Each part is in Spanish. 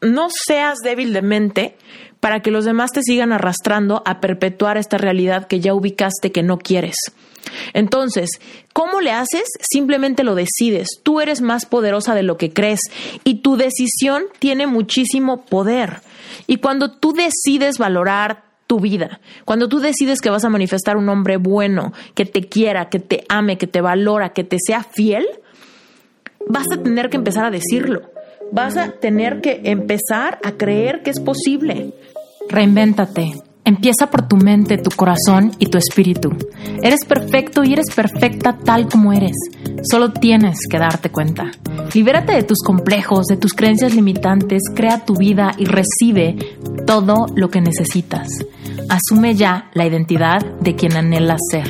no seas débil de mente para que los demás te sigan arrastrando a perpetuar esta realidad que ya ubicaste que no quieres. Entonces, ¿cómo le haces? Simplemente lo decides. Tú eres más poderosa de lo que crees y tu decisión tiene muchísimo poder. Y cuando tú decides valorar tu vida, cuando tú decides que vas a manifestar un hombre bueno, que te quiera, que te ame, que te valora, que te sea fiel, vas a tener que empezar a decirlo. Vas a tener que empezar a creer que es posible. Reinvéntate. Empieza por tu mente, tu corazón y tu espíritu. Eres perfecto y eres perfecta tal como eres. Solo tienes que darte cuenta. Libérate de tus complejos, de tus creencias limitantes, crea tu vida y recibe todo lo que necesitas. Asume ya la identidad de quien anhelas ser.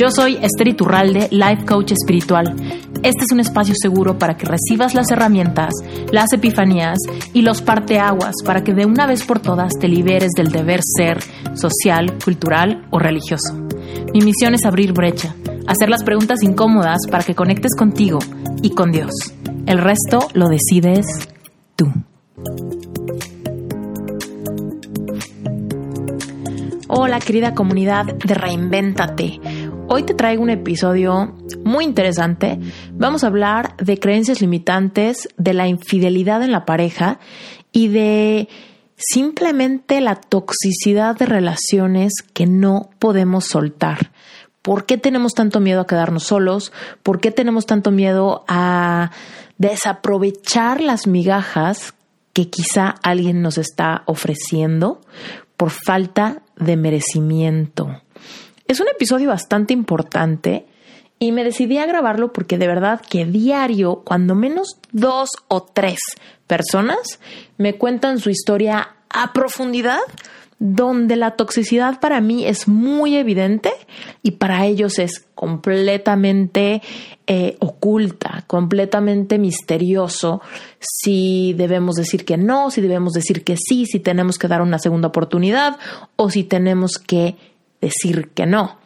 Yo soy Esther Iturralde, Life Coach Espiritual. Este es un espacio seguro para que recibas las herramientas, las epifanías y los parteaguas para que de una vez por todas te liberes del deber ser social, cultural o religioso. Mi misión es abrir brecha, hacer las preguntas incómodas para que conectes contigo y con Dios. El resto lo decides tú. Hola querida comunidad de Reinvéntate. Hoy te traigo un episodio muy interesante. Vamos a hablar de creencias limitantes, de la infidelidad en la pareja y de simplemente la toxicidad de relaciones que no podemos soltar. ¿Por qué tenemos tanto miedo a quedarnos solos? ¿Por qué tenemos tanto miedo a desaprovechar las migajas que quizá alguien nos está ofreciendo por falta de merecimiento? Es un episodio bastante importante y me decidí a grabarlo porque de verdad que diario, cuando menos dos o tres personas me cuentan su historia a profundidad, donde la toxicidad para mí es muy evidente y para ellos es completamente eh, oculta, completamente misterioso si debemos decir que no, si debemos decir que sí, si tenemos que dar una segunda oportunidad o si tenemos que decir que no.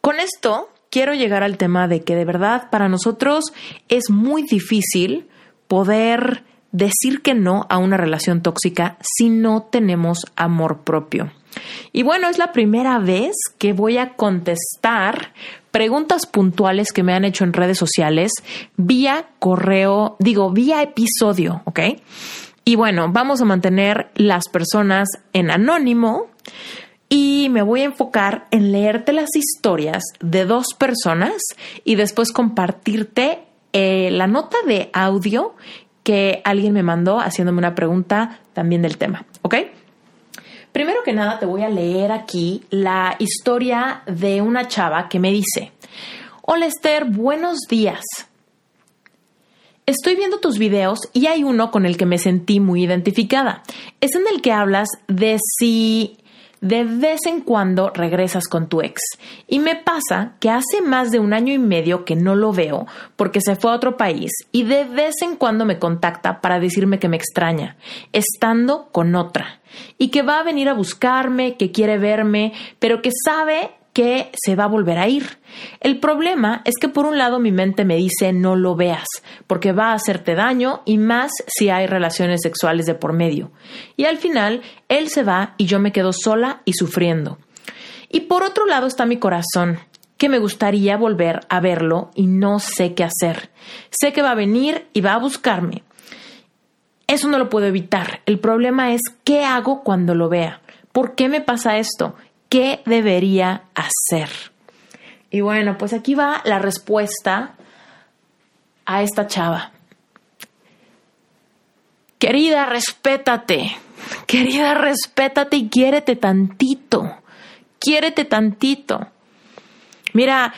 Con esto quiero llegar al tema de que de verdad para nosotros es muy difícil poder decir que no a una relación tóxica si no tenemos amor propio. Y bueno, es la primera vez que voy a contestar preguntas puntuales que me han hecho en redes sociales vía correo, digo, vía episodio, ¿ok? Y bueno, vamos a mantener las personas en anónimo y me voy a enfocar en leerte las historias de dos personas y después compartirte eh, la nota de audio que alguien me mandó haciéndome una pregunta también del tema, ¿ok? Primero que nada te voy a leer aquí la historia de una chava que me dice, hola Esther, buenos días. Estoy viendo tus videos y hay uno con el que me sentí muy identificada. Es en el que hablas de si de vez en cuando regresas con tu ex. Y me pasa que hace más de un año y medio que no lo veo porque se fue a otro país y de vez en cuando me contacta para decirme que me extraña, estando con otra, y que va a venir a buscarme, que quiere verme, pero que sabe que se va a volver a ir. El problema es que por un lado mi mente me dice no lo veas, porque va a hacerte daño y más si hay relaciones sexuales de por medio. Y al final él se va y yo me quedo sola y sufriendo. Y por otro lado está mi corazón, que me gustaría volver a verlo y no sé qué hacer. Sé que va a venir y va a buscarme. Eso no lo puedo evitar. El problema es qué hago cuando lo vea. ¿Por qué me pasa esto? ¿Qué debería hacer? Y bueno, pues aquí va la respuesta a esta chava. Querida, respétate. Querida, respétate y quiérete tantito. Quiérete tantito. Mira,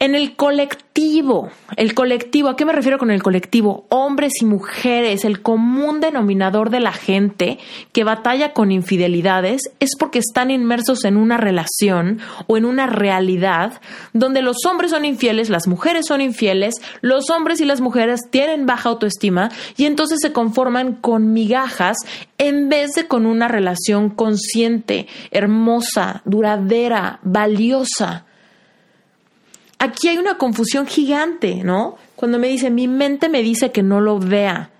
en el colectivo, el colectivo, ¿a qué me refiero con el colectivo? Hombres y mujeres, el común denominador de la gente que batalla con infidelidades es porque están inmersos en una relación o en una realidad donde los hombres son infieles, las mujeres son infieles, los hombres y las mujeres tienen baja autoestima y entonces se conforman con migajas en vez de con una relación consciente, hermosa, duradera, valiosa aquí hay una confusión gigante, ¿no? Cuando me dice, mi mente me dice que no lo vea.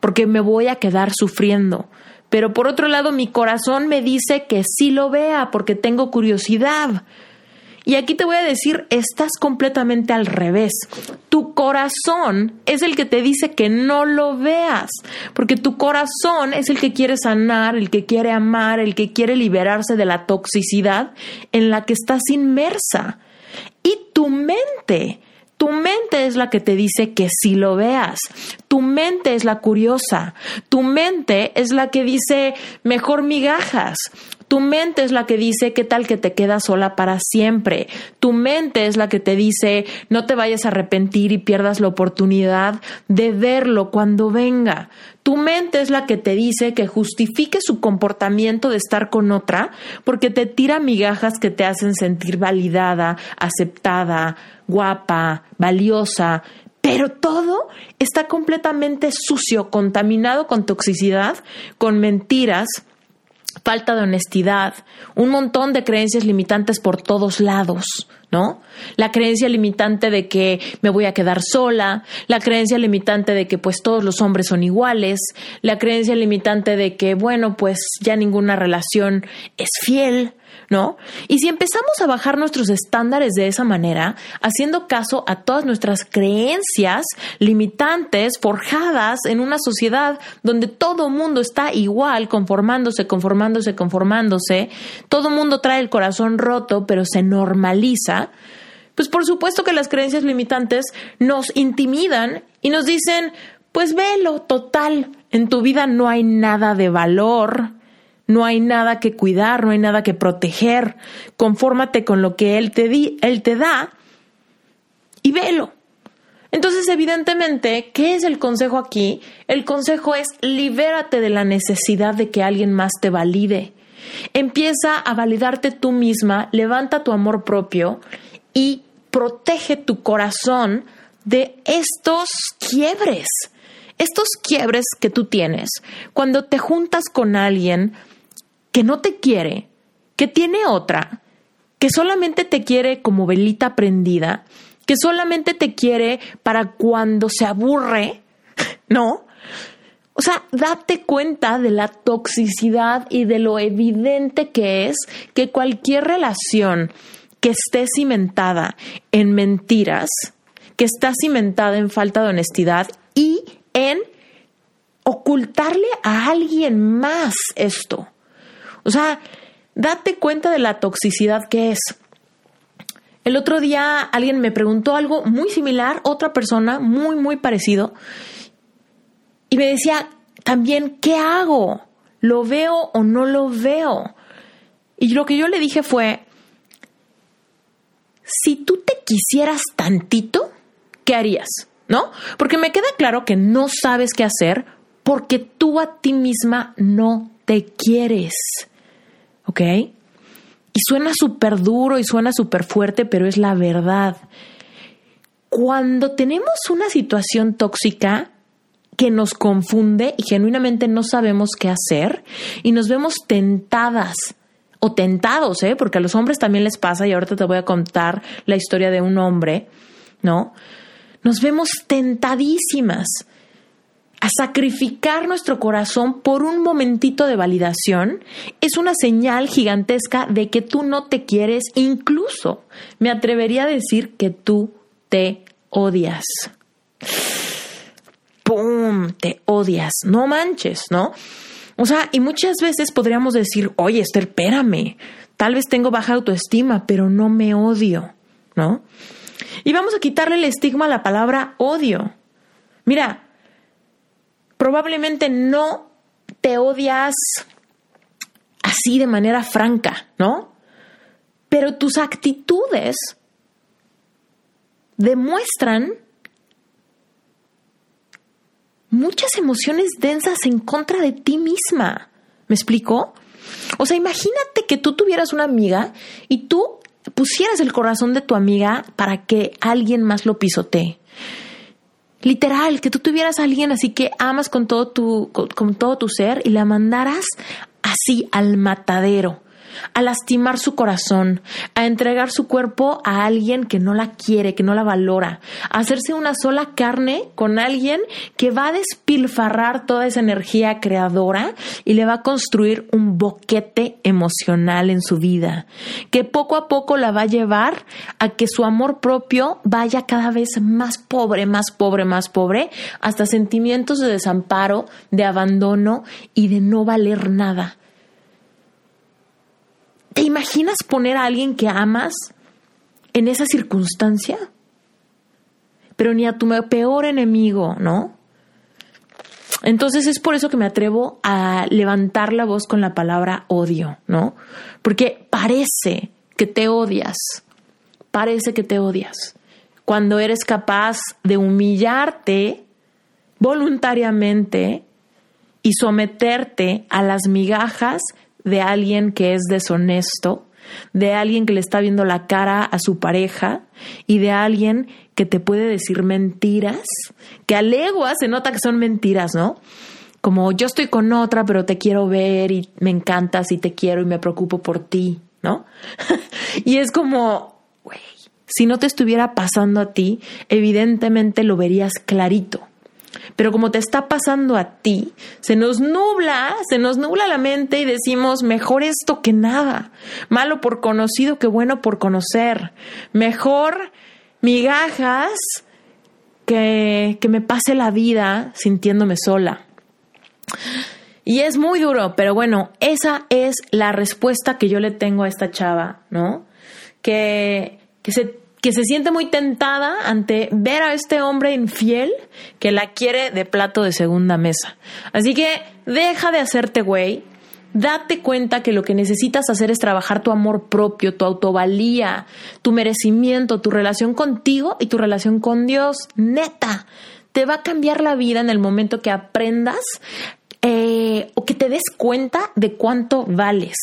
porque me voy a quedar sufriendo. Pero por otro lado, mi corazón me dice que sí lo vea porque tengo curiosidad. Y aquí te voy a decir, estás completamente al revés. Tu corazón es el que te dice que no lo veas, porque tu corazón es el que quiere sanar, el que quiere amar, el que quiere liberarse de la toxicidad en la que estás inmersa. Y tu mente tu mente es la que te dice que sí lo veas. Tu mente es la curiosa. Tu mente es la que dice mejor migajas. Tu mente es la que dice qué tal que te quedas sola para siempre. Tu mente es la que te dice no te vayas a arrepentir y pierdas la oportunidad de verlo cuando venga. Tu mente es la que te dice que justifique su comportamiento de estar con otra porque te tira migajas que te hacen sentir validada, aceptada, guapa, valiosa, pero todo está completamente sucio, contaminado con toxicidad, con mentiras, falta de honestidad, un montón de creencias limitantes por todos lados, ¿no? La creencia limitante de que me voy a quedar sola, la creencia limitante de que pues todos los hombres son iguales, la creencia limitante de que bueno, pues ya ninguna relación es fiel, ¿no? Y si empezamos a bajar nuestros estándares de esa manera, haciendo caso a todas nuestras creencias limitantes forjadas en una sociedad donde todo mundo está igual, conformándose, conformándose, conformándose, todo mundo trae el corazón roto, pero se normaliza, pues por supuesto que las creencias limitantes nos intimidan y nos dicen, pues velo, total, en tu vida no hay nada de valor, no hay nada que cuidar, no hay nada que proteger. Confórmate con lo que Él te, di, él te da y velo. Entonces, evidentemente, ¿qué es el consejo aquí? El consejo es libérate de la necesidad de que alguien más te valide. Empieza a validarte tú misma, levanta tu amor propio y protege tu corazón de estos quiebres. Estos quiebres que tú tienes cuando te juntas con alguien que no te quiere, que tiene otra, que solamente te quiere como velita prendida, que solamente te quiere para cuando se aburre, ¿no? O sea, date cuenta de la toxicidad y de lo evidente que es que cualquier relación que esté cimentada en mentiras, que está cimentada en falta de honestidad y en ocultarle a alguien más esto. O sea, date cuenta de la toxicidad que es. El otro día alguien me preguntó algo muy similar, otra persona muy, muy parecido, y me decía también, ¿qué hago? ¿Lo veo o no lo veo? Y lo que yo le dije fue, si tú te quisieras tantito, ¿qué harías? ¿No? Porque me queda claro que no sabes qué hacer porque tú a ti misma no te quieres. ¿Ok? Y suena súper duro y suena súper fuerte, pero es la verdad. Cuando tenemos una situación tóxica que nos confunde y genuinamente no sabemos qué hacer y nos vemos tentadas o tentados, ¿eh? porque a los hombres también les pasa y ahorita te voy a contar la historia de un hombre, ¿no? Nos vemos tentadísimas a sacrificar nuestro corazón por un momentito de validación es una señal gigantesca de que tú no te quieres, incluso me atrevería a decir que tú te odias. ¡Pum! Te odias, no manches, ¿no? O sea, y muchas veces podríamos decir, oye, Esther, espérame, tal vez tengo baja autoestima, pero no me odio, ¿no? Y vamos a quitarle el estigma a la palabra odio. Mira, probablemente no te odias así de manera franca, ¿no? Pero tus actitudes demuestran muchas emociones densas en contra de ti misma. ¿Me explico? O sea, imagínate que tú tuvieras una amiga y tú pusieras el corazón de tu amiga para que alguien más lo pisotee. Literal, que tú tuvieras a alguien así que amas con todo tu, con, todo tu ser y la mandaras así al matadero. A lastimar su corazón, a entregar su cuerpo a alguien que no la quiere, que no la valora, a hacerse una sola carne con alguien que va a despilfarrar toda esa energía creadora y le va a construir un boquete emocional en su vida, que poco a poco la va a llevar a que su amor propio vaya cada vez más pobre, más pobre, más pobre, hasta sentimientos de desamparo, de abandono y de no valer nada. ¿Te imaginas poner a alguien que amas en esa circunstancia? Pero ni a tu peor enemigo, ¿no? Entonces es por eso que me atrevo a levantar la voz con la palabra odio, ¿no? Porque parece que te odias, parece que te odias. Cuando eres capaz de humillarte voluntariamente y someterte a las migajas de alguien que es deshonesto, de alguien que le está viendo la cara a su pareja y de alguien que te puede decir mentiras, que a leguas se nota que son mentiras, ¿no? Como yo estoy con otra, pero te quiero ver y me encantas y te quiero y me preocupo por ti, ¿no? y es como, güey, si no te estuviera pasando a ti, evidentemente lo verías clarito. Pero como te está pasando a ti, se nos nubla, se nos nubla la mente y decimos, mejor esto que nada. Malo por conocido que bueno por conocer. Mejor migajas que, que me pase la vida sintiéndome sola. Y es muy duro, pero bueno, esa es la respuesta que yo le tengo a esta chava, ¿no? Que, que se que se siente muy tentada ante ver a este hombre infiel que la quiere de plato de segunda mesa. Así que deja de hacerte güey, date cuenta que lo que necesitas hacer es trabajar tu amor propio, tu autovalía, tu merecimiento, tu relación contigo y tu relación con Dios. Neta, te va a cambiar la vida en el momento que aprendas eh, o que te des cuenta de cuánto vales.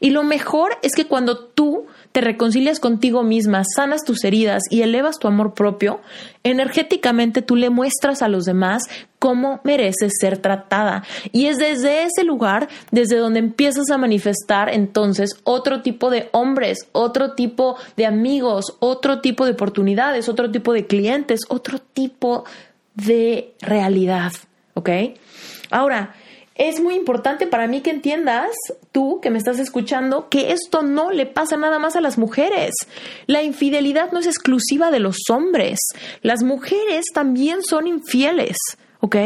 Y lo mejor es que cuando tú te reconcilias contigo misma, sanas tus heridas y elevas tu amor propio, energéticamente tú le muestras a los demás cómo mereces ser tratada. Y es desde ese lugar desde donde empiezas a manifestar entonces otro tipo de hombres, otro tipo de amigos, otro tipo de oportunidades, otro tipo de clientes, otro tipo de realidad. ¿Ok? Ahora, es muy importante para mí que entiendas, tú que me estás escuchando, que esto no le pasa nada más a las mujeres. La infidelidad no es exclusiva de los hombres. Las mujeres también son infieles. ¿ok?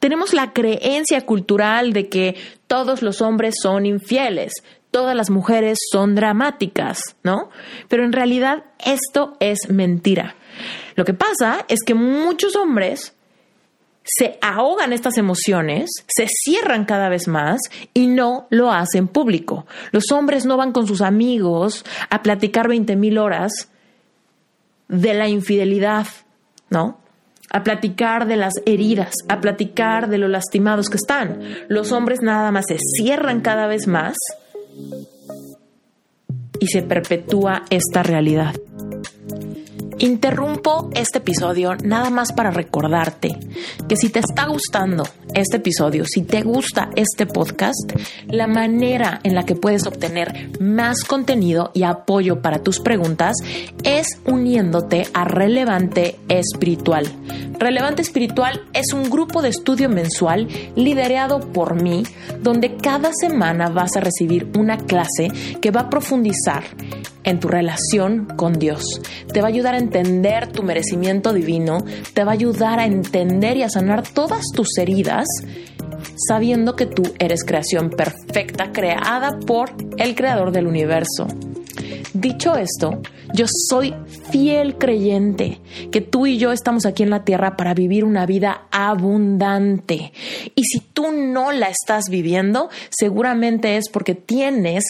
Tenemos la creencia cultural de que todos los hombres son infieles, todas las mujeres son dramáticas, ¿no? Pero en realidad esto es mentira. Lo que pasa es que muchos hombres se ahogan estas emociones, se cierran cada vez más y no lo hacen público. Los hombres no van con sus amigos a platicar 20 mil horas de la infidelidad, ¿no? A platicar de las heridas, a platicar de lo lastimados que están. Los hombres nada más se cierran cada vez más y se perpetúa esta realidad. Interrumpo este episodio nada más para recordarte que si te está gustando este episodio, si te gusta este podcast, la manera en la que puedes obtener más contenido y apoyo para tus preguntas es uniéndote a Relevante Espiritual. Relevante Espiritual es un grupo de estudio mensual liderado por mí, donde cada semana vas a recibir una clase que va a profundizar en tu relación con Dios. Te va a ayudar a entender tu merecimiento divino, te va a ayudar a entender y a sanar todas tus heridas, sabiendo que tú eres creación perfecta, creada por el Creador del universo. Dicho esto, yo soy fiel creyente que tú y yo estamos aquí en la tierra para vivir una vida abundante. Y si tú no la estás viviendo, seguramente es porque tienes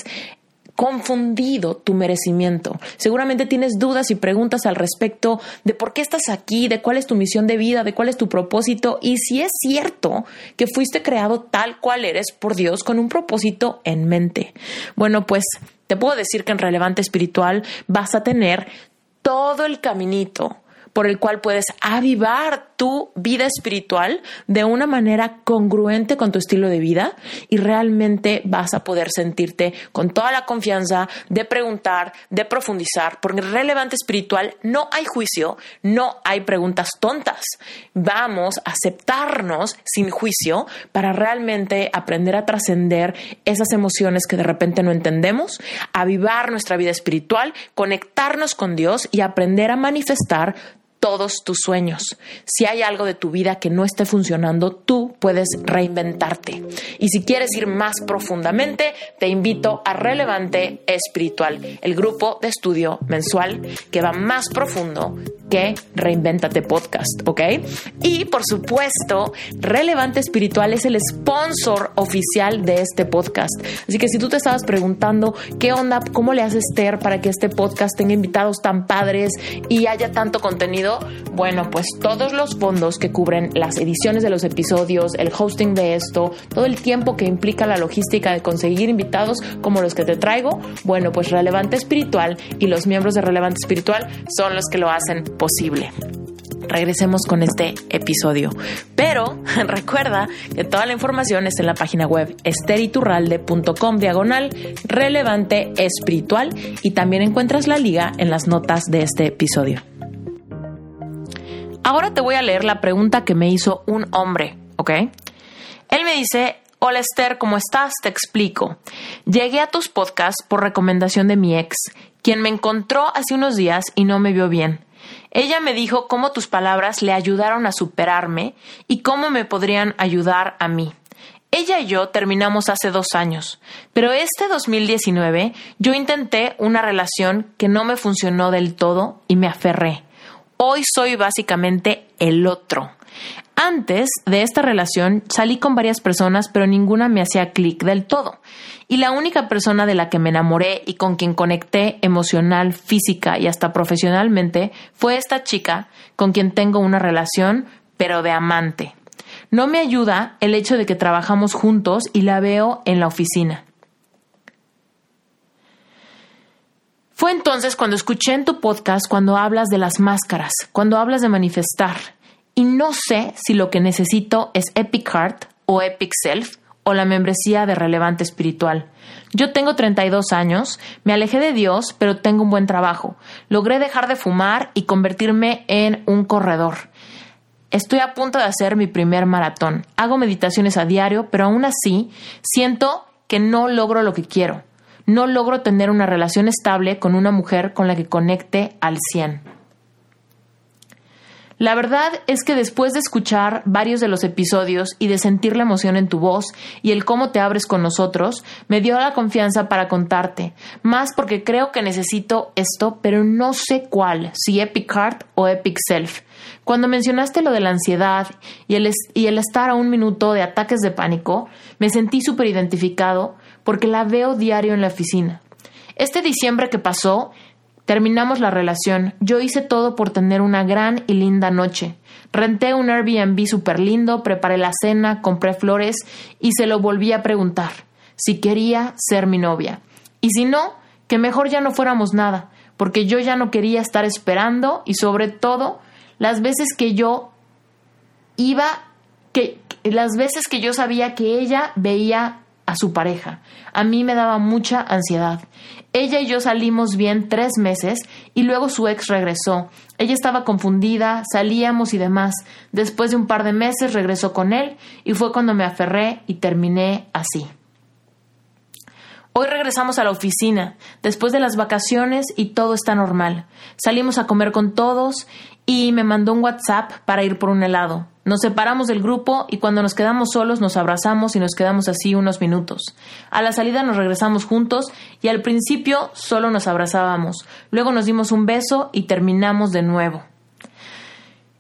confundido tu merecimiento. Seguramente tienes dudas y preguntas al respecto de por qué estás aquí, de cuál es tu misión de vida, de cuál es tu propósito y si es cierto que fuiste creado tal cual eres por Dios con un propósito en mente. Bueno, pues te puedo decir que en relevante espiritual vas a tener todo el caminito por el cual puedes avivar tu vida espiritual de una manera congruente con tu estilo de vida y realmente vas a poder sentirte con toda la confianza de preguntar, de profundizar, porque relevante espiritual no hay juicio, no hay preguntas tontas. Vamos a aceptarnos sin juicio para realmente aprender a trascender esas emociones que de repente no entendemos, avivar nuestra vida espiritual, conectarnos con Dios y aprender a manifestar todos tus sueños. Si hay algo de tu vida que no esté funcionando, tú puedes reinventarte. Y si quieres ir más profundamente, te invito a Relevante Espiritual, el grupo de estudio mensual que va más profundo que Reinventate Podcast, ¿ok? Y por supuesto, Relevante Espiritual es el sponsor oficial de este podcast. Así que si tú te estabas preguntando qué onda, cómo le hace Esther para que este podcast tenga invitados tan padres y haya tanto contenido, bueno, pues todos los fondos que cubren las ediciones de los episodios, el hosting de esto, todo el tiempo que implica la logística de conseguir invitados como los que te traigo, bueno, pues Relevante Espiritual y los miembros de Relevante Espiritual son los que lo hacen posible regresemos con este episodio. Pero recuerda que toda la información está en la página web esteriturralde.com diagonal relevante espiritual y también encuentras la liga en las notas de este episodio. Ahora te voy a leer la pregunta que me hizo un hombre, ¿ok? Él me dice, hola Esther, ¿cómo estás? Te explico. Llegué a tus podcasts por recomendación de mi ex, quien me encontró hace unos días y no me vio bien. Ella me dijo cómo tus palabras le ayudaron a superarme y cómo me podrían ayudar a mí. Ella y yo terminamos hace dos años, pero este 2019 yo intenté una relación que no me funcionó del todo y me aferré. Hoy soy básicamente el otro. Antes de esta relación salí con varias personas, pero ninguna me hacía clic del todo. Y la única persona de la que me enamoré y con quien conecté emocional, física y hasta profesionalmente fue esta chica con quien tengo una relación, pero de amante. No me ayuda el hecho de que trabajamos juntos y la veo en la oficina. Fue entonces cuando escuché en tu podcast cuando hablas de las máscaras, cuando hablas de manifestar. Y no sé si lo que necesito es Epic Heart o Epic Self o la membresía de relevante espiritual. Yo tengo 32 años, me alejé de Dios, pero tengo un buen trabajo. Logré dejar de fumar y convertirme en un corredor. Estoy a punto de hacer mi primer maratón. Hago meditaciones a diario, pero aún así siento que no logro lo que quiero no logro tener una relación estable con una mujer con la que conecte al 100. La verdad es que después de escuchar varios de los episodios y de sentir la emoción en tu voz y el cómo te abres con nosotros, me dio la confianza para contarte, más porque creo que necesito esto, pero no sé cuál, si Epic Heart o Epic Self. Cuando mencionaste lo de la ansiedad y el, estar a un minuto de ataques de pánico, me sentí súper identificado porque la veo diario en la oficina. Este diciembre que pasó, terminamos la relación. Yo hice todo por tener una gran y linda noche. Renté un Airbnb súper lindo, preparé la cena, compré flores y se lo volví a preguntar si quería ser mi novia. Y si no, que mejor ya no fuéramos nada, porque yo ya no quería estar esperando y sobre todo las veces que yo iba, que las veces que yo sabía que ella veía a su pareja. A mí me daba mucha ansiedad. Ella y yo salimos bien tres meses y luego su ex regresó. Ella estaba confundida, salíamos y demás. Después de un par de meses regresó con él y fue cuando me aferré y terminé así. Hoy regresamos a la oficina, después de las vacaciones y todo está normal. Salimos a comer con todos y me mandó un WhatsApp para ir por un helado. Nos separamos del grupo y cuando nos quedamos solos nos abrazamos y nos quedamos así unos minutos. A la salida nos regresamos juntos y al principio solo nos abrazábamos. Luego nos dimos un beso y terminamos de nuevo.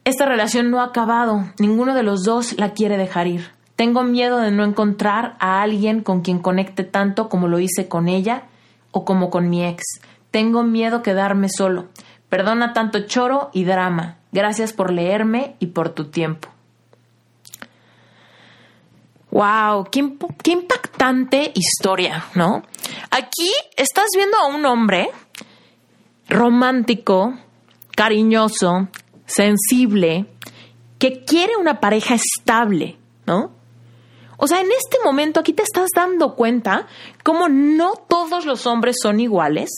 Esta relación no ha acabado. Ninguno de los dos la quiere dejar ir. Tengo miedo de no encontrar a alguien con quien conecte tanto como lo hice con ella o como con mi ex. Tengo miedo quedarme solo. Perdona tanto choro y drama. Gracias por leerme y por tu tiempo. Wow, qué, impactante historia, ¿no? Aquí estás viendo a un hombre romántico, cariñoso, sensible, que quiere una pareja estable, ¿no? O sea, en este momento aquí te estás dando cuenta cómo no todos los hombres son iguales,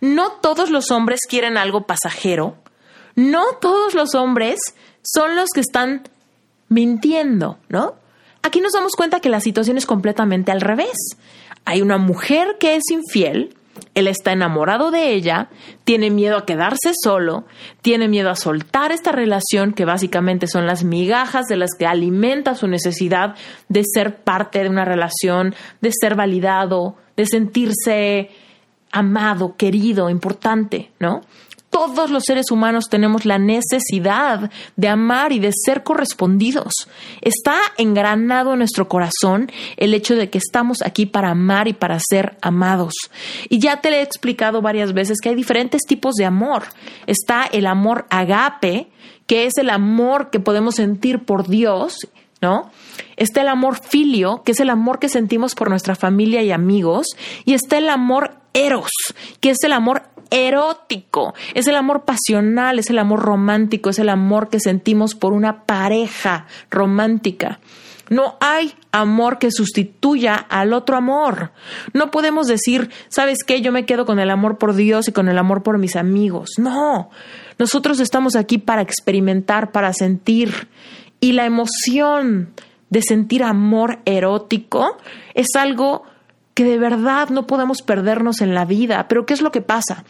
no todos los hombres quieren algo pasajero, no todos los hombres son los que están mintiendo, ¿no? Aquí nos damos cuenta que la situación es completamente al revés. Hay una mujer que es infiel, él está enamorado de ella, tiene miedo a quedarse solo, tiene miedo a soltar esta relación que básicamente son las migajas de las que alimenta su necesidad de ser parte de una relación, de ser validado, de sentirse amado, querido, importante, ¿no? Todos los seres humanos tenemos la necesidad de amar y de ser correspondidos. Está engranado en nuestro corazón el hecho de que estamos aquí para amar y para ser amados. Y ya te he explicado varias veces que hay diferentes tipos de amor. Está el amor agape, que es el amor que podemos sentir por Dios, ¿no? Está el amor filio, que es el amor que sentimos por nuestra familia y amigos, y está el amor eros, que es el amor erótico, es el amor pasional, es el amor romántico, es el amor que sentimos por una pareja romántica. No hay amor que sustituya al otro amor. No podemos decir, ¿sabes qué? Yo me quedo con el amor por Dios y con el amor por mis amigos. No, nosotros estamos aquí para experimentar, para sentir. Y la emoción de sentir amor erótico es algo que de verdad no podemos perdernos en la vida. Pero ¿qué es lo que pasa?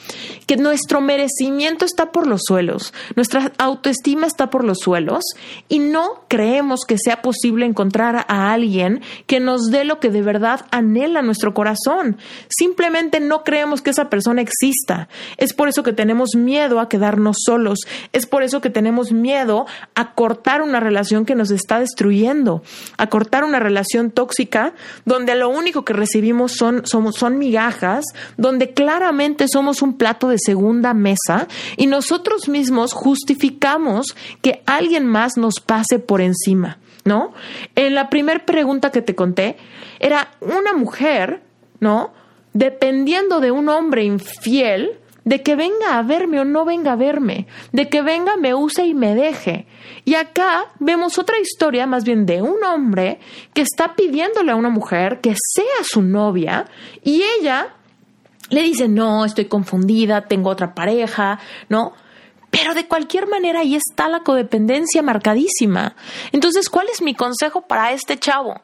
Que nuestro merecimiento está por los suelos, nuestra autoestima está por los suelos y no creemos que sea posible encontrar a alguien que nos dé lo que de verdad anhela nuestro corazón. Simplemente no creemos que esa persona exista. Es por eso que tenemos miedo a quedarnos solos. Es por eso que tenemos miedo a cortar una relación que nos está destruyendo, a cortar una relación tóxica donde lo único que recibimos son, somos, son migajas, donde claramente somos un plato de segunda mesa y nosotros mismos justificamos que alguien más nos pase por encima, ¿no? En la primera pregunta que te conté, era una mujer, ¿no? Dependiendo de un hombre infiel, de que venga a verme o no venga a verme, de que venga, me use y me deje. Y acá vemos otra historia más bien de un hombre que está pidiéndole a una mujer que sea su novia y ella le dice, no, estoy confundida, tengo otra pareja, ¿no? Pero de cualquier manera ahí está la codependencia marcadísima. Entonces, ¿cuál es mi consejo para este chavo?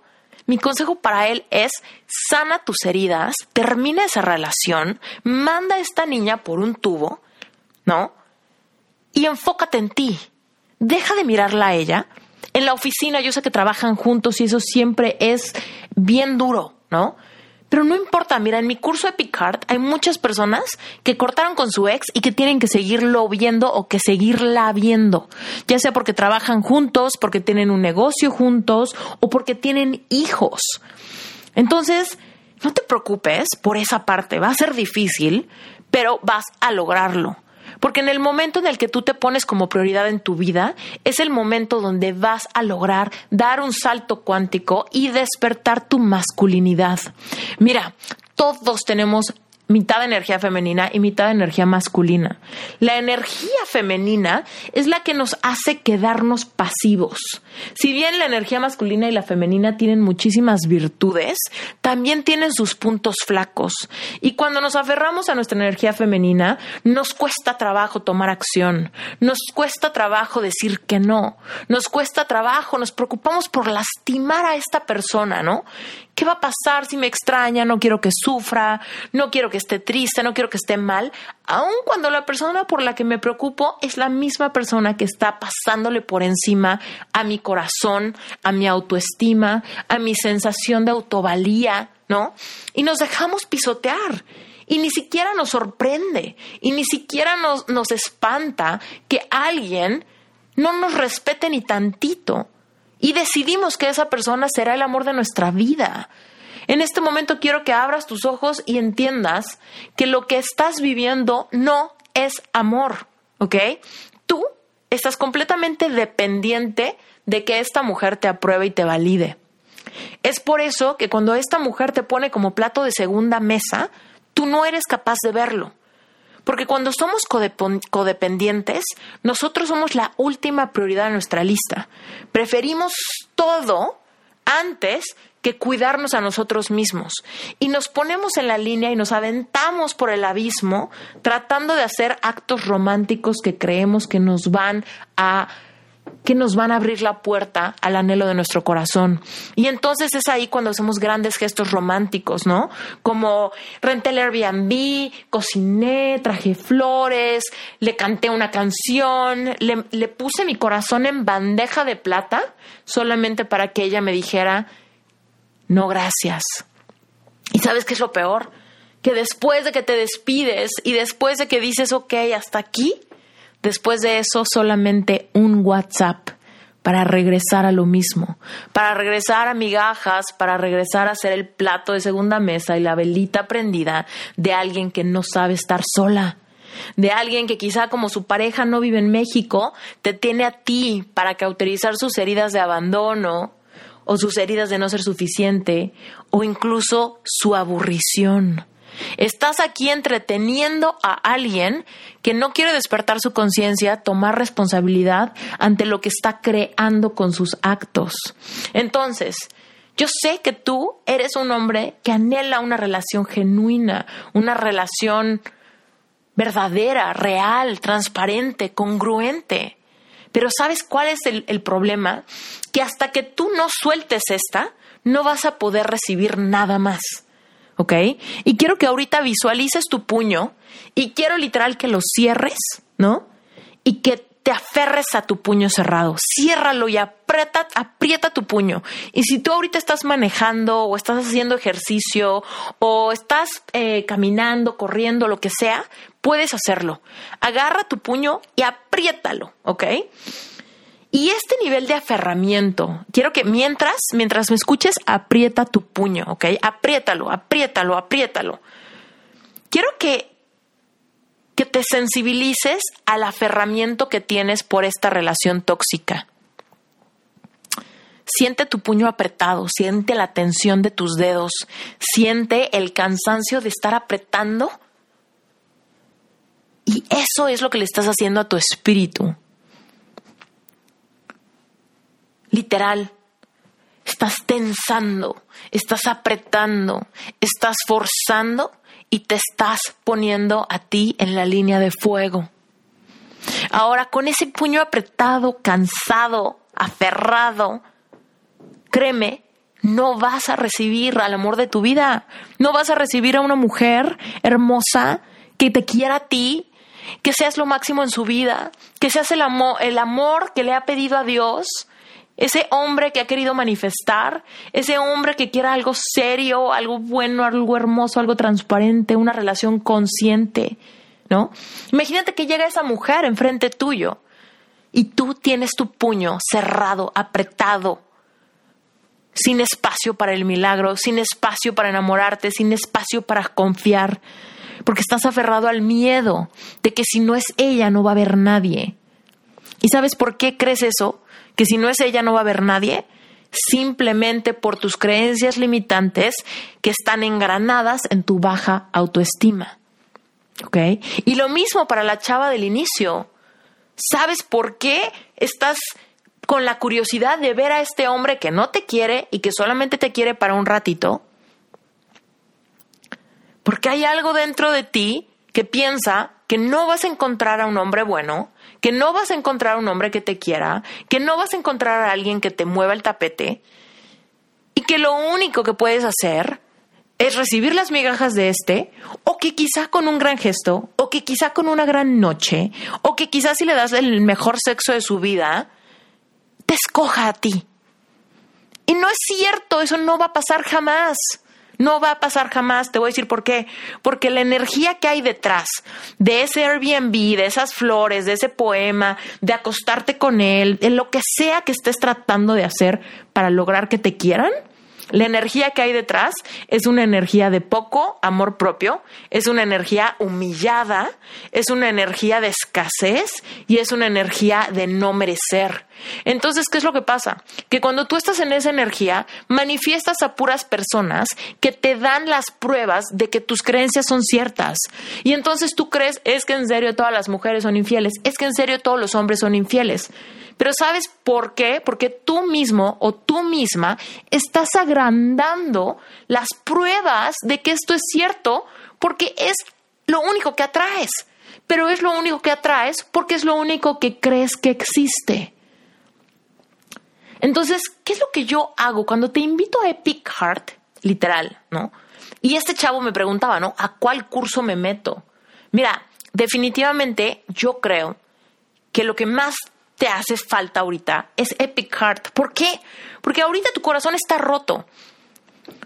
Mi consejo para él es sana tus heridas, termina esa relación, manda a esta niña por un tubo, ¿no? Y enfócate en ti. Deja de mirarla a ella. En la oficina yo sé que trabajan juntos y eso siempre es bien duro, ¿no? Pero no importa, mira, en mi curso de Picard hay muchas personas que cortaron con su ex y que tienen que seguirlo viendo o que seguirla viendo, ya sea porque trabajan juntos, porque tienen un negocio juntos o porque tienen hijos. Entonces, no te preocupes por esa parte, va a ser difícil, pero vas a lograrlo. Porque en el momento en el que tú te pones como prioridad en tu vida, es el momento donde vas a lograr dar un salto cuántico y despertar tu masculinidad. Mira, todos tenemos mitad de energía femenina y mitad de energía masculina. La energía femenina es la que nos hace quedarnos pasivos. Si bien la energía masculina y la femenina tienen muchísimas virtudes, también tienen sus puntos flacos. Y cuando nos aferramos a nuestra energía femenina, nos cuesta trabajo tomar acción, nos cuesta trabajo decir que no, nos cuesta trabajo, nos preocupamos por lastimar a esta persona, ¿no? ¿Qué va a pasar si me extraña? No quiero que sufra, no quiero que esté triste, no quiero que esté mal, aun cuando la persona por la que me preocupo es la misma persona que está pasándole por encima a mi corazón, a mi autoestima, a mi sensación de autovalía, ¿no? Y nos dejamos pisotear. Y ni siquiera nos sorprende, y ni siquiera nos, nos espanta que alguien no nos respete ni tantito y decidimos que esa persona será el amor de nuestra vida. En este momento quiero que abras tus ojos y entiendas que lo que estás viviendo no es amor, ¿ok? Tú estás completamente dependiente de que esta mujer te apruebe y te valide. Es por eso que cuando esta mujer te pone como plato de segunda mesa, tú no eres capaz de verlo. Porque cuando somos codependientes, nosotros somos la última prioridad de nuestra lista. Preferimos todo antes que cuidarnos a nosotros mismos. Y nos ponemos en la línea y nos aventamos por el abismo tratando de hacer actos románticos que creemos que nos van a que nos van a abrir la puerta al anhelo de nuestro corazón. Y entonces es ahí cuando hacemos grandes gestos románticos, ¿no? Como renté el Airbnb, cociné, traje flores, le canté una canción, le, puse mi corazón en bandeja de plata solamente para que ella me dijera, no gracias. ¿Y sabes qué es lo peor? Que después de que te despides y después de que dices, ok, hasta aquí, Después de eso, solamente un WhatsApp para regresar a lo mismo, para regresar a migajas, para regresar a hacer el plato de segunda mesa y la velita prendida de alguien que no sabe estar sola, de alguien que quizá como su pareja no vive en México, te tiene a ti para cauterizar sus heridas de abandono o sus heridas de no ser suficiente o incluso su aburrición. Estás aquí entreteniendo a alguien que no quiere despertar su conciencia, tomar responsabilidad ante lo que está creando con sus actos. Entonces, yo sé que tú eres un hombre que anhela una relación genuina, una relación verdadera, real, transparente, congruente. Pero ¿sabes cuál es el, problema? Que hasta que tú no sueltes esta, no vas a poder recibir nada más. ¿Ok? Y quiero que ahorita visualices tu puño y quiero literal que lo cierres, ¿no? Y que te aferres a tu puño cerrado. Ciérralo y aprieta, aprieta tu puño. Y si tú ahorita estás manejando o estás haciendo ejercicio o estás eh, caminando, corriendo, lo que sea, puedes hacerlo. Agarra tu puño y apriétalo, ¿ok? Y este nivel de aferramiento, quiero que mientras, mientras me escuches, aprieta tu puño, ¿ok? Apriétalo, apriétalo, apriétalo. Quiero que, que te sensibilices al aferramiento que tienes por esta relación tóxica. Siente tu puño apretado, siente la tensión de tus dedos, siente el cansancio de estar apretando. Y eso es lo que le estás haciendo a tu espíritu. Literal. Estás tensando, estás apretando, estás forzando y te estás poniendo a ti en la línea de fuego. Ahora, con ese puño apretado, cansado, aferrado, créeme, no vas a recibir al amor de tu vida. No vas a recibir a una mujer hermosa que te quiera a ti, que seas lo máximo en su vida, que seas el amor, el amor que le ha pedido a Dios, ese hombre que ha querido manifestar, ese hombre que quiera algo serio, algo bueno, algo hermoso, algo transparente, una relación consciente, ¿no? Imagínate que llega esa mujer enfrente tuyo y tú tienes tu puño cerrado, apretado, sin espacio para el milagro, sin espacio para enamorarte, sin espacio para confiar, porque estás aferrado al miedo de que si no es ella no va a haber nadie. ¿Y sabes por qué crees eso? Que si no es ella no va a haber nadie, simplemente por tus creencias limitantes que están engranadas en tu baja autoestima. ¿Ok? Y lo mismo para la chava del inicio. ¿Sabes por qué estás con la curiosidad de ver a este hombre que no te quiere y que solamente te quiere para un ratito? Porque hay algo dentro de ti que piensa que no vas a encontrar a un hombre bueno, que no vas a encontrar a un hombre que te quiera, que no vas a encontrar a alguien que te mueva el tapete y que lo único que puedes hacer es recibir las migajas de este, o que quizá con un gran gesto, o que quizá con una gran noche, o que quizá si le das el mejor sexo de su vida, te escoja a ti. Y no es cierto, eso no va a pasar jamás. No va a pasar jamás, te voy a decir por qué. Porque la energía que hay detrás de ese Airbnb, de esas flores, de ese poema, de acostarte con él, en lo que sea que estés tratando de hacer para lograr que te quieran, La energía que hay detrás es una energía de poco amor propio, es una energía humillada, es una energía de escasez y es una energía de no merecer. Entonces, ¿qué es lo que pasa? Que cuando tú estás en esa energía, manifiestas a puras personas que te dan las pruebas de que tus creencias son ciertas. Y entonces tú crees, es que en serio todas las mujeres son infieles, es que en serio todos los hombres son infieles. Pero ¿sabes por qué? Porque tú mismo o tú misma estás agrandando las pruebas de que esto es cierto porque es lo único que atraes. Pero es lo único que atraes porque es lo único que crees que existe. Entonces, ¿qué es lo que yo hago cuando te invito a Epic Heart? Literal, ¿no? Y este chavo me preguntaba, ¿no? ¿A cuál curso me meto? Mira, definitivamente yo creo que lo que más te hace falta ahorita es Epic Heart. ¿Por qué? Porque ahorita tu corazón está roto.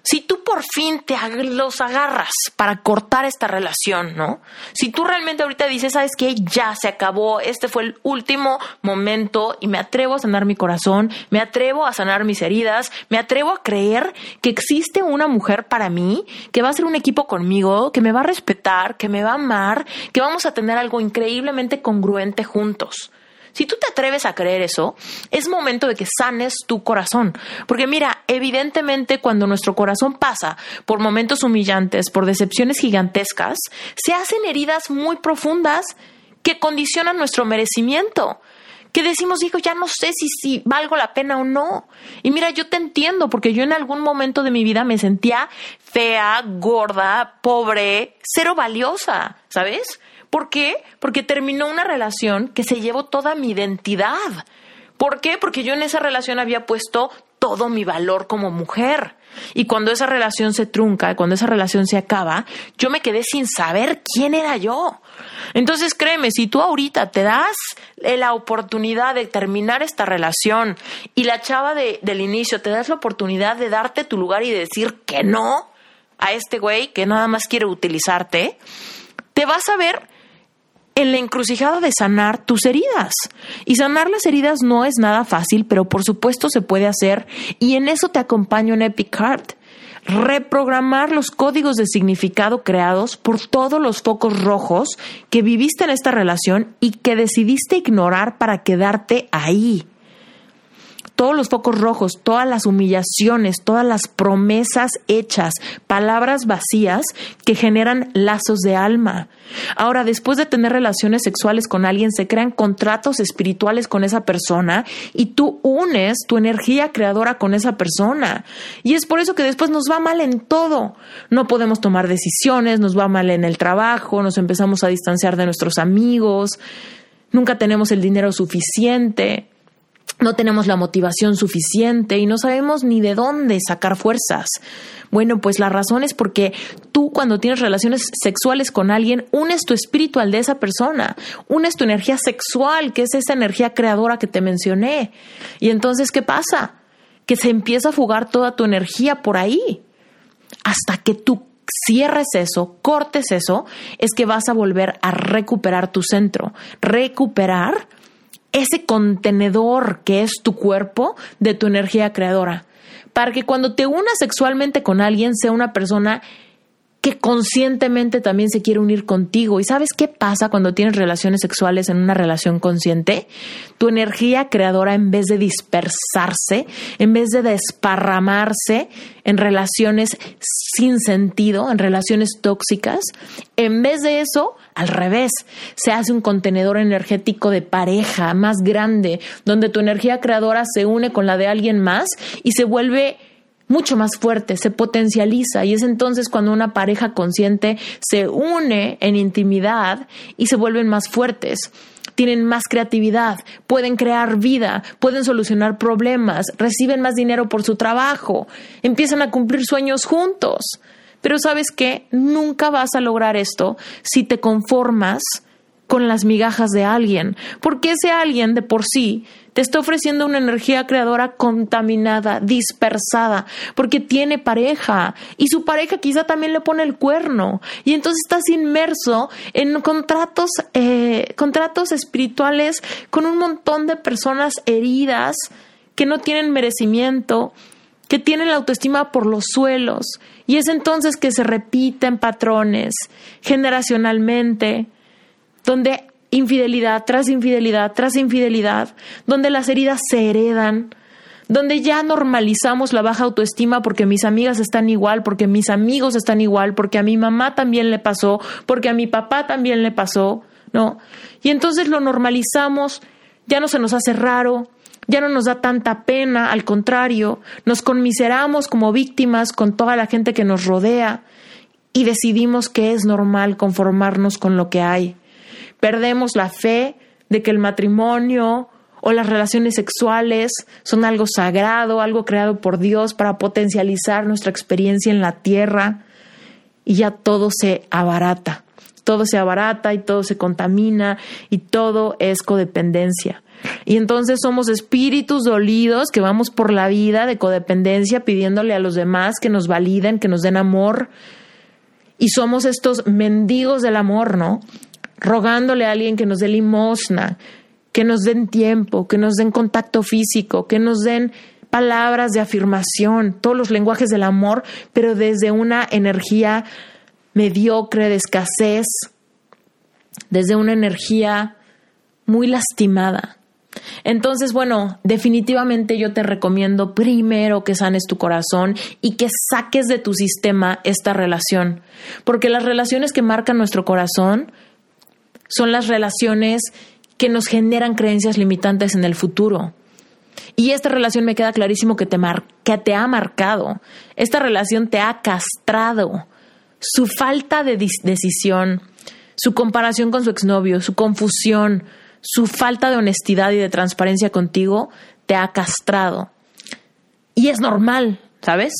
Si tú por fin te los agarras para cortar esta relación, ¿no? Si tú realmente ahorita dices, ¿sabes qué? Ya se acabó, este fue el último momento y me atrevo a sanar mi corazón, me atrevo a sanar mis heridas, me atrevo a creer que existe una mujer para mí, que va a ser un equipo conmigo, que me va a respetar, que me va a amar, que vamos a tener algo increíblemente congruente juntos. Si tú te atreves a creer eso, es momento de que sanes tu corazón. Porque mira, evidentemente cuando nuestro corazón pasa por momentos humillantes, por decepciones gigantescas, se hacen heridas muy profundas que condicionan nuestro merecimiento que decimos, hijo, ya no sé si, si valgo la pena o no. Y mira, yo te entiendo, porque yo en algún momento de mi vida me sentía fea, gorda, pobre, cero valiosa, ¿sabes? ¿Por qué? Porque terminó una relación que se llevó toda mi identidad. ¿Por qué? Porque yo en esa relación había puesto todo mi valor como mujer. Y cuando esa relación se trunca, cuando esa relación se acaba, yo me quedé sin saber quién era yo. Entonces créeme, si tú ahorita te das la oportunidad de terminar esta relación y la chava del inicio te das la oportunidad de darte tu lugar y decir que no a este güey que nada más quiere utilizarte, te vas a ver en la encrucijada de sanar tus heridas. Y sanar las heridas no es nada fácil, pero por supuesto se puede hacer y en eso te acompaño en Epic Heart. Reprogramar los códigos de significado creados por todos los focos rojos que viviste en esta relación y que decidiste ignorar para quedarte ahí todos los focos rojos, todas las humillaciones, todas las promesas hechas, palabras vacías que generan lazos de alma. Ahora, después de tener relaciones sexuales con alguien, se crean contratos espirituales con esa persona y tú unes tu energía creadora con esa persona. Y es por eso que después nos va mal en todo. No podemos tomar decisiones, nos va mal en el trabajo, nos empezamos a distanciar de nuestros amigos, nunca tenemos el dinero suficiente no tenemos la motivación suficiente y no sabemos ni de dónde sacar fuerzas. Bueno, pues la razón es porque tú cuando tienes relaciones sexuales con alguien, unes tu espíritu al de esa persona, unes tu energía sexual, que es esa energía creadora que te mencioné. Y entonces, ¿qué pasa? Que se empieza a fugar toda tu energía por ahí. Hasta que tú cierres eso, cortes eso, es que vas a volver a recuperar tu centro. Recuperar ese contenedor que es tu cuerpo de tu energía creadora. Para que cuando te unas sexualmente con alguien sea una persona que conscientemente también se quiere unir contigo. ¿Y sabes qué pasa cuando tienes relaciones sexuales en una relación consciente? Tu energía creadora, en vez de dispersarse, en vez de desparramarse en relaciones sin sentido, en relaciones tóxicas, en vez de eso, al revés, se hace un contenedor energético de pareja más grande, donde tu energía creadora se une con la de alguien más y se vuelve mucho más fuerte, se potencializa y es entonces cuando una pareja consciente se une en intimidad y se vuelven más fuertes. Tienen más creatividad, pueden crear vida, pueden solucionar problemas, reciben más dinero por su trabajo, empiezan a cumplir sueños juntos. Pero sabes que nunca vas a lograr esto si te conformas con las migajas de alguien, porque ese alguien de por sí te está ofreciendo una energía creadora contaminada, dispersada, porque tiene pareja y su pareja quizá también le pone el cuerno y entonces estás inmerso en contratos, eh, contratos espirituales con un montón de personas heridas que no tienen merecimiento que tienen la autoestima por los suelos y es entonces que se repiten patrones generacionalmente, donde infidelidad tras infidelidad tras infidelidad, donde las heridas se heredan, donde ya normalizamos la baja autoestima porque mis amigas están igual, porque mis amigos están igual, porque a mi mamá también le pasó, porque a mi papá también le pasó, ¿no? Y entonces lo normalizamos, ya no se nos hace raro, ya no nos da tanta pena, al contrario, nos conmiseramos como víctimas con toda la gente que nos rodea y decidimos que es normal conformarnos con lo que hay. Perdemos la fe de que el matrimonio o las relaciones sexuales son algo sagrado, algo creado por Dios para potencializar nuestra experiencia en la tierra y ya todo se abarata, todo se abarata y todo se contamina y todo es codependencia. Y entonces somos espíritus dolidos que vamos por la vida de codependencia pidiéndole a los demás que nos validen, que nos den amor. Y somos estos mendigos del amor, ¿no? Rogándole a alguien que nos dé limosna, que nos den tiempo, que nos den contacto físico, que nos den palabras de afirmación, todos los lenguajes del amor, pero desde una energía mediocre, de escasez, desde una energía muy lastimada. Entonces, bueno, definitivamente yo te recomiendo primero que sanes tu corazón y que saques de tu sistema esta relación, porque las relaciones que marcan nuestro corazón son las relaciones que nos generan creencias limitantes en el futuro. Y esta relación me queda clarísimo que te, que te ha marcado, esta relación te ha castrado, su falta de decisión, su comparación con su exnovio, su confusión, su falta de honestidad y de transparencia contigo te ha castrado. Y es normal, ¿sabes?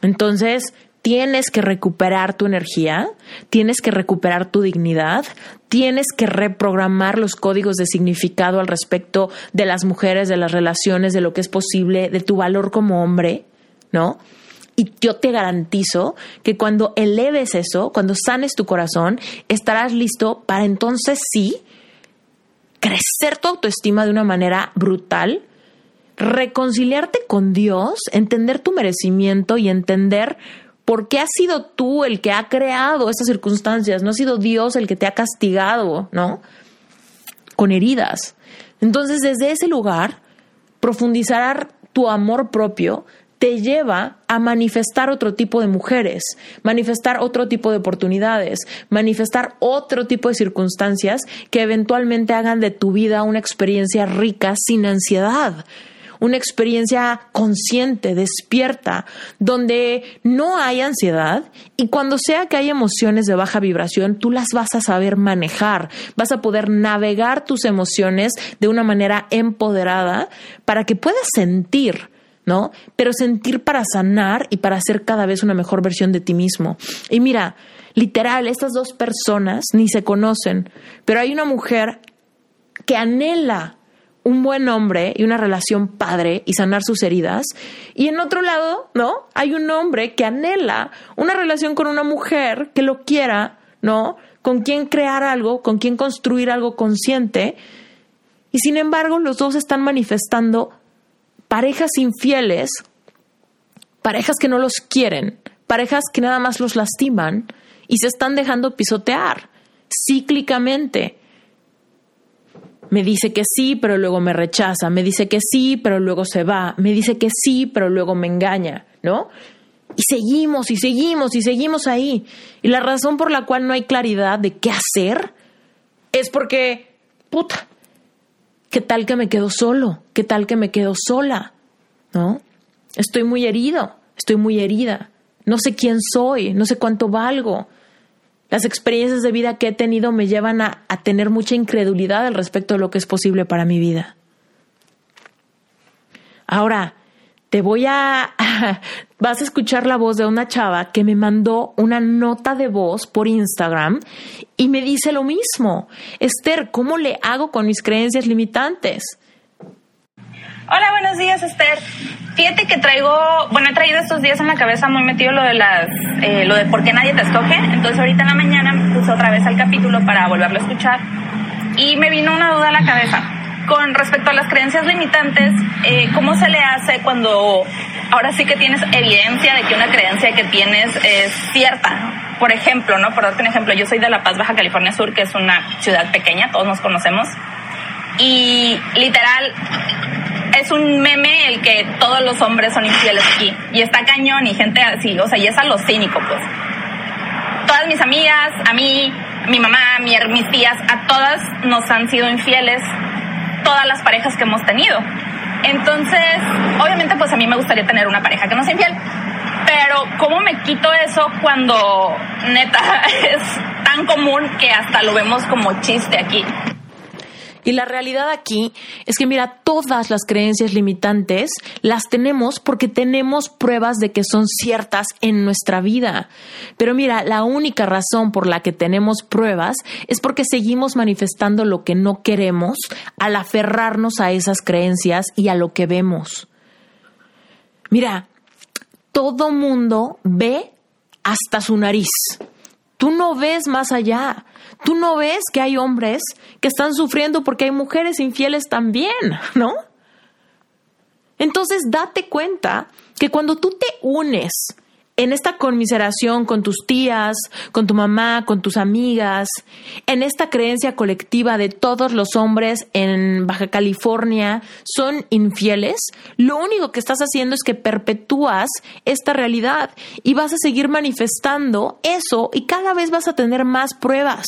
Entonces, tienes que recuperar tu energía, tienes que recuperar tu dignidad, tienes que reprogramar los códigos de significado al respecto de las mujeres, de las relaciones, de lo que es posible, de tu valor como hombre, ¿no? Y yo te garantizo que cuando eleves eso, cuando sanes tu corazón, estarás listo para entonces sí crecer tu autoestima de una manera brutal, reconciliarte con Dios, entender tu merecimiento y entender por qué has sido tú el que ha creado esas circunstancias, no ha sido Dios el que te ha castigado, ¿no? Con heridas. Entonces, desde ese lugar, profundizar tu amor propio te lleva a manifestar otro tipo de mujeres, manifestar otro tipo de oportunidades, manifestar otro tipo de circunstancias que eventualmente hagan de tu vida una experiencia rica sin ansiedad una experiencia consciente, despierta, donde no hay ansiedad y cuando sea que hay emociones de baja vibración, tú las vas a saber manejar, vas a poder navegar tus emociones de una manera empoderada para que puedas sentir ¿no? Pero sentir para sanar y para ser cada vez una mejor versión de ti mismo. Y mira, literal, estas dos personas ni se conocen, pero hay una mujer que anhela un buen hombre y una relación padre y sanar sus heridas. Y en otro lado, ¿no? Hay un hombre que anhela una relación con una mujer que lo quiera, ¿no? Con quien crear algo, con quien construir algo consciente. Y sin embargo, los dos están manifestando parejas infieles, parejas que no los quieren, parejas que nada más los lastiman y se están dejando pisotear cíclicamente. Me dice que sí, pero luego me rechaza. Me dice que sí, pero luego se va. Me dice que sí, pero luego me engaña, ¿no? Y seguimos y seguimos y seguimos ahí. Y la razón por la cual no hay claridad de qué hacer es porque, puta, ¿Qué tal que me quedo solo? ¿Qué tal que me quedo sola? ¿No? Estoy muy herido, estoy muy herida. No sé quién soy, no sé cuánto valgo. Las experiencias de vida que he tenido me llevan a, a tener mucha incredulidad al respecto de lo que es posible para mi vida. Ahora, te voy a, vas a escuchar la voz de una chava que me mandó una nota de voz por Instagram y me dice lo mismo. Esther, ¿cómo le hago con mis creencias limitantes? Hola, buenos días, Esther. Fíjate que traigo, bueno, he traído estos días en la cabeza muy metido lo de las, eh, lo de por qué nadie te escoge. Entonces ahorita en la mañana puse otra vez al capítulo para volverlo a escuchar y me vino una duda a la cabeza. Con respecto a las creencias limitantes, eh, ¿cómo se le hace cuando ahora sí que tienes evidencia de que una creencia que tienes es cierta? Por ejemplo, ¿no? Por darte un ejemplo, yo soy de La Paz, Baja California Sur, que es una ciudad pequeña, todos nos conocemos. Y literal, es un meme el que todos los hombres son infieles aquí. Y está cañón y gente así, o sea, y es a lo cínico, pues. Todas mis amigas, a mí, mi mamá, mi, mis tías, a todas nos han sido infieles todas las parejas que hemos tenido. Entonces, obviamente, pues a mí me gustaría tener una pareja que no sea infiel. Pero, ¿cómo me quito eso cuando neta es tan común que hasta lo vemos como chiste aquí? Y la realidad aquí es que, mira, todas las creencias limitantes las tenemos porque tenemos pruebas de que son ciertas en nuestra vida. Pero mira, la única razón por la que tenemos pruebas es porque seguimos manifestando lo que no queremos al aferrarnos a esas creencias y a lo que vemos. Mira, todo mundo ve hasta su nariz. Tú no ves más allá. Tú no ves que hay hombres que están sufriendo porque hay mujeres infieles también, ¿no? Entonces date cuenta que cuando tú te unes en esta conmiseración con tus tías, con tu mamá, con tus amigas, en esta creencia colectiva de todos los hombres en Baja California son infieles, lo único que estás haciendo es que perpetúas esta realidad y vas a seguir manifestando eso y cada vez vas a tener más pruebas.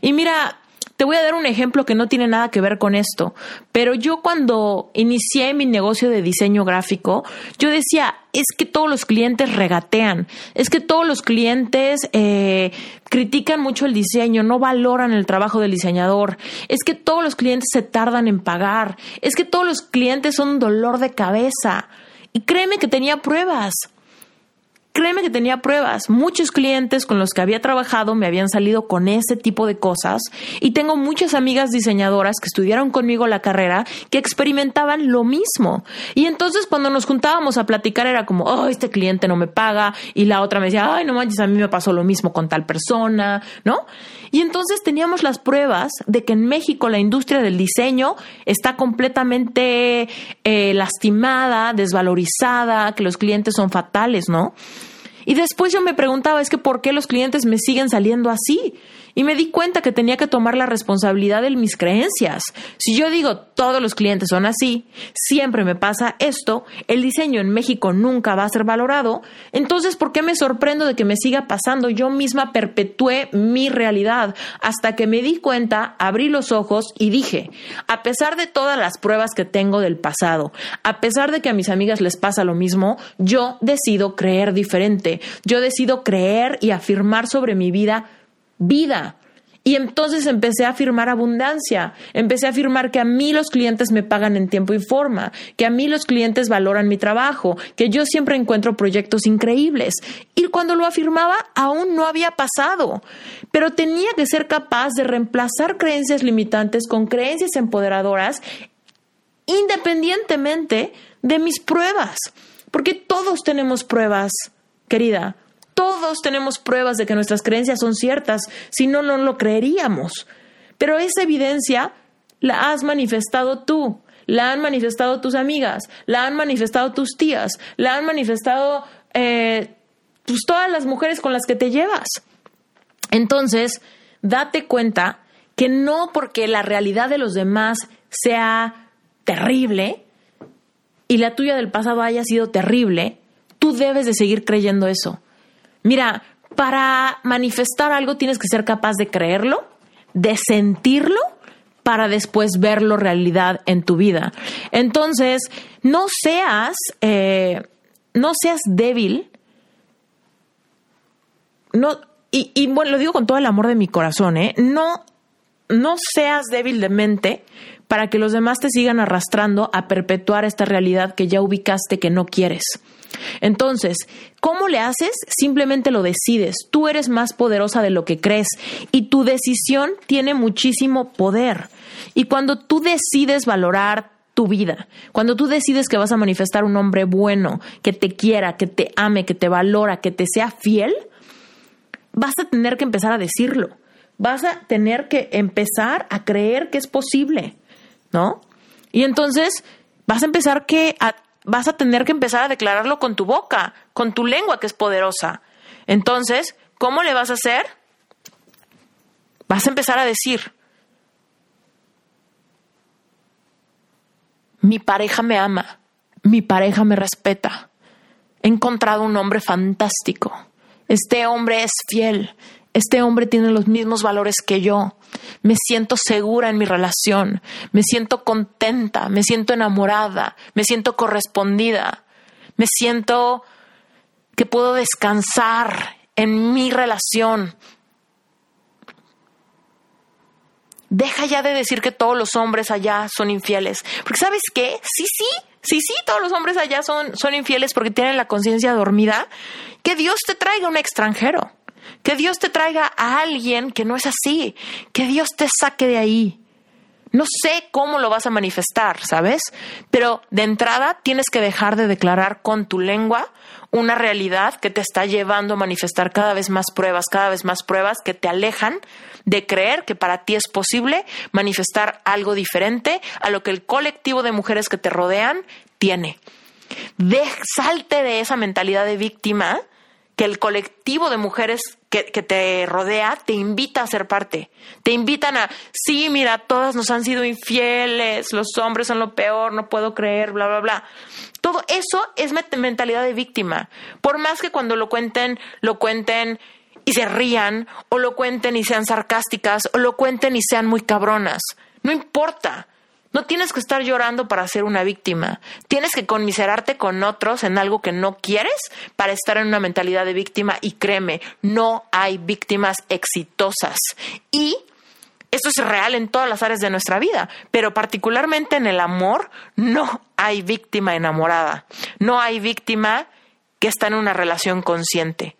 Y mira, te voy a dar un ejemplo que no tiene nada que ver con esto, pero yo cuando inicié mi negocio de diseño gráfico, yo decía, es que todos los clientes regatean, es que todos los clientes eh, critican mucho el diseño, no valoran el trabajo del diseñador, es que todos los clientes se tardan en pagar, es que todos los clientes son un dolor de cabeza. Y créeme que tenía pruebas. Créeme que tenía pruebas. Muchos clientes con los que había trabajado me habían salido con ese tipo de cosas y tengo muchas amigas diseñadoras que estudiaron conmigo la carrera que experimentaban lo mismo. Y entonces cuando nos juntábamos a platicar era como, oh, este cliente no me paga y la otra me decía, ay, no manches, a mí me pasó lo mismo con tal persona, ¿no? Y entonces teníamos las pruebas de que en México la industria del diseño está completamente eh, lastimada, desvalorizada, que los clientes son fatales, ¿no? Y después yo me preguntaba, es que ¿por qué los clientes me siguen saliendo así? Y me di cuenta que tenía que tomar la responsabilidad de mis creencias. Si yo digo todos los clientes son así, siempre me pasa esto, el diseño en México nunca va a ser valorado, entonces ¿por qué me sorprendo de que me siga pasando? Yo misma perpetué mi realidad hasta que me di cuenta, abrí los ojos y dije, a pesar de todas las pruebas que tengo del pasado, a pesar de que a mis amigas les pasa lo mismo, yo decido creer diferente, yo decido creer y afirmar sobre mi vida vida. Y entonces empecé a afirmar abundancia, empecé a afirmar que a mí los clientes me pagan en tiempo y forma, que a mí los clientes valoran mi trabajo, que yo siempre encuentro proyectos increíbles. Y cuando lo afirmaba aún no había pasado, pero tenía que ser capaz de reemplazar creencias limitantes con creencias empoderadoras independientemente de mis pruebas, porque todos tenemos pruebas, querida, todos tenemos pruebas de que nuestras creencias son ciertas, si no, no lo creeríamos. Pero esa evidencia la has manifestado tú, la han manifestado tus amigas, la han manifestado tus tías, la han manifestado eh, pues, todas las mujeres con las que te llevas. Entonces, date cuenta que no porque la realidad de los demás sea terrible y la tuya del pasado haya sido terrible, tú debes de seguir creyendo eso. Mira, para manifestar algo tienes que ser capaz de creerlo, de sentirlo, para después verlo realidad en tu vida. Entonces, no seas, eh, no seas débil. No, y, y, bueno, lo digo con todo el amor de mi corazón, ¿eh? No, no seas débil de mente para que los demás te sigan arrastrando a perpetuar esta realidad que ya ubicaste que no quieres. Entonces, ¿cómo le haces? Simplemente lo decides. Tú eres más poderosa de lo que crees y tu decisión tiene muchísimo poder. Y cuando tú decides valorar tu vida, cuando tú decides que vas a manifestar un hombre bueno, que te quiera, que te ame, que te valora, que te sea fiel, vas a tener que empezar a decirlo. Vas a tener que empezar a creer que es posible, ¿no? Y entonces vas a empezar que vas a tener que empezar a declararlo con tu boca, con tu lengua que es poderosa. Entonces, ¿cómo le vas a hacer? Vas a empezar a decir, mi pareja me ama, mi pareja me respeta, he encontrado un hombre fantástico, este hombre es fiel, este hombre tiene los mismos valores que yo, me siento segura en mi relación, me siento contenta, me siento enamorada, me siento correspondida, me siento que puedo descansar en mi relación, Deja ya de decir que todos los hombres allá son infieles. Porque sabes qué? Sí, sí, sí, sí, todos los hombres allá son, son infieles porque tienen la conciencia dormida. Que Dios te traiga un extranjero. Que Dios te traiga a alguien que no es así. Que Dios te saque de ahí. No sé cómo lo vas a manifestar, ¿sabes? Pero de entrada tienes que dejar de declarar con tu lengua una realidad que te está llevando a manifestar cada vez más pruebas, cada vez más pruebas que te alejan de creer que para ti es posible manifestar algo diferente a lo que el colectivo de mujeres que te rodean tiene. De, salte de esa mentalidad de víctima que el colectivo de mujeres que, que, te rodea te invita a ser parte. Te invitan a, sí, mira, todas nos han sido infieles, los hombres son lo peor, no puedo creer, bla, bla, bla. Todo eso es mentalidad de víctima. Por más que cuando lo cuenten, lo cuenten y se rían, o lo cuenten y sean sarcásticas, o lo cuenten y sean muy cabronas. No importa. No tienes que estar llorando para ser una víctima. Tienes que conmiserarte con otros en algo que no quieres para estar en una mentalidad de víctima. Y créeme, no hay víctimas exitosas. Y esto es real en todas las áreas de nuestra vida, pero particularmente en el amor, no hay víctima enamorada. No hay víctima que está en una relación consciente.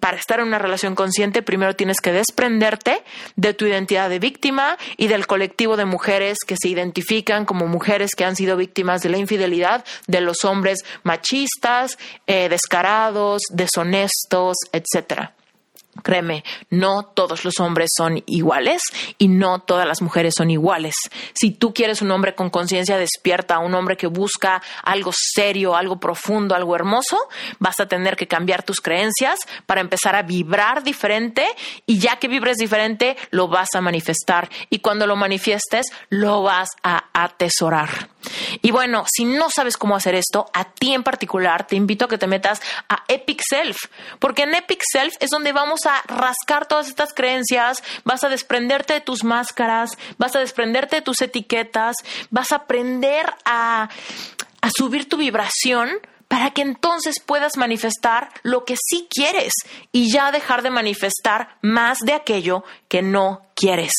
Para estar en una relación consciente, primero tienes que desprenderte de tu identidad de víctima y del colectivo de mujeres que se identifican como mujeres que han sido víctimas de la infidelidad de los hombres machistas, eh, descarados, deshonestos, etcétera. Créeme, no todos los hombres son iguales y no todas las mujeres son iguales. Si tú quieres un hombre con conciencia despierta, un hombre que busca algo serio, algo profundo, algo hermoso, vas a tener que cambiar tus creencias para empezar a vibrar diferente y ya que vibres diferente, lo vas a manifestar y cuando lo manifiestes, lo vas a atesorar. Y bueno, si no sabes cómo hacer esto, a ti en particular te invito a que te metas a Epic Self, porque en Epic Self es donde vamos a rascar todas estas creencias, vas a desprenderte de tus máscaras, vas a desprenderte de tus etiquetas, vas a aprender a, a subir tu vibración para que entonces puedas manifestar lo que sí quieres y ya dejar de manifestar más de aquello que no quieres.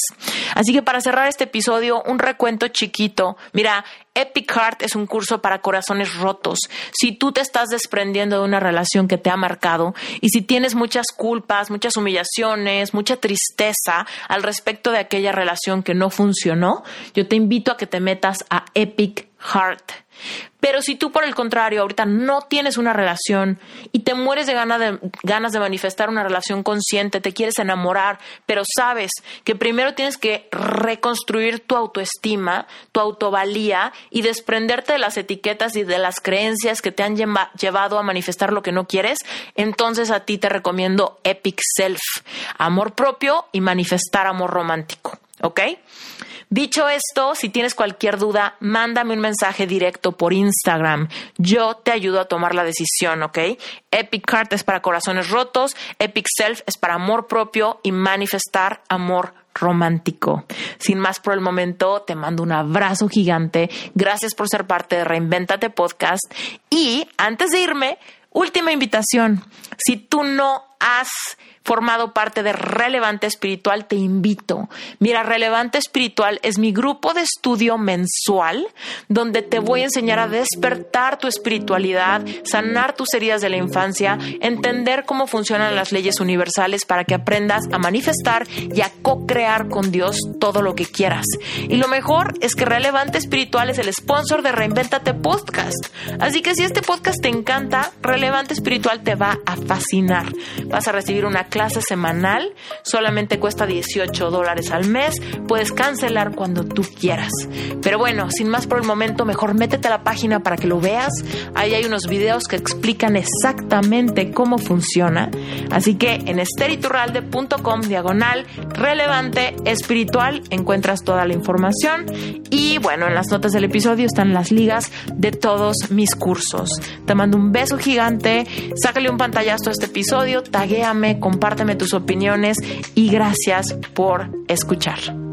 Así que para cerrar este episodio, un recuento chiquito. Mira, Epic Heart es un curso para corazones rotos. Si tú te estás desprendiendo de una relación que te ha marcado y si tienes muchas culpas, muchas humillaciones, mucha tristeza al respecto de aquella relación que no funcionó, yo te invito a que te metas a Epic Heart. Pero si tú, por el contrario, ahorita no tienes una relación y te mueres de, de ganas de manifestar una relación consciente, te quieres enamorar, pero sabes que primero tienes que reconstruir tu autoestima, tu autovalía y desprenderte de las etiquetas y de las creencias que te han llevado a manifestar lo que no quieres, entonces a ti te recomiendo Epic Self, amor propio y manifestar amor romántico. ¿Ok? Dicho esto, si tienes cualquier duda, mándame un mensaje directo por Instagram. Yo te ayudo a tomar la decisión, ¿ok? Epic Heart es para corazones rotos, Epic Self es para amor propio y manifestar amor romántico. Sin más por el momento, te mando un abrazo gigante. Gracias por ser parte de Reinventate Podcast. Y antes de irme, última invitación. Si tú no has formado parte de Relevante Espiritual, te invito. Mira, Relevante Espiritual es mi grupo de estudio mensual donde te voy a enseñar a despertar tu espiritualidad, sanar tus heridas de la infancia, entender cómo funcionan las leyes universales para que aprendas a manifestar y a co-crear con Dios todo lo que quieras. Y lo mejor es que Relevante Espiritual es el sponsor de Reinventate Podcast. Así que si este podcast te encanta, Relevante Espiritual te va a fascinar Vas a recibir una clase semanal, solamente cuesta 18 dólares al mes, puedes cancelar cuando tú quieras. Pero bueno, sin más por el momento, mejor métete a la página para que lo veas. Ahí hay unos videos que explican exactamente cómo funciona. Así que en esteriturralde.com diagonal relevante espiritual encuentras toda la información y bueno, en las notas del episodio están las ligas de todos mis cursos. Te mando un beso gigante, sácale un pantallazo a este episodio, taguéame, compárteme tus opiniones y gracias por escuchar.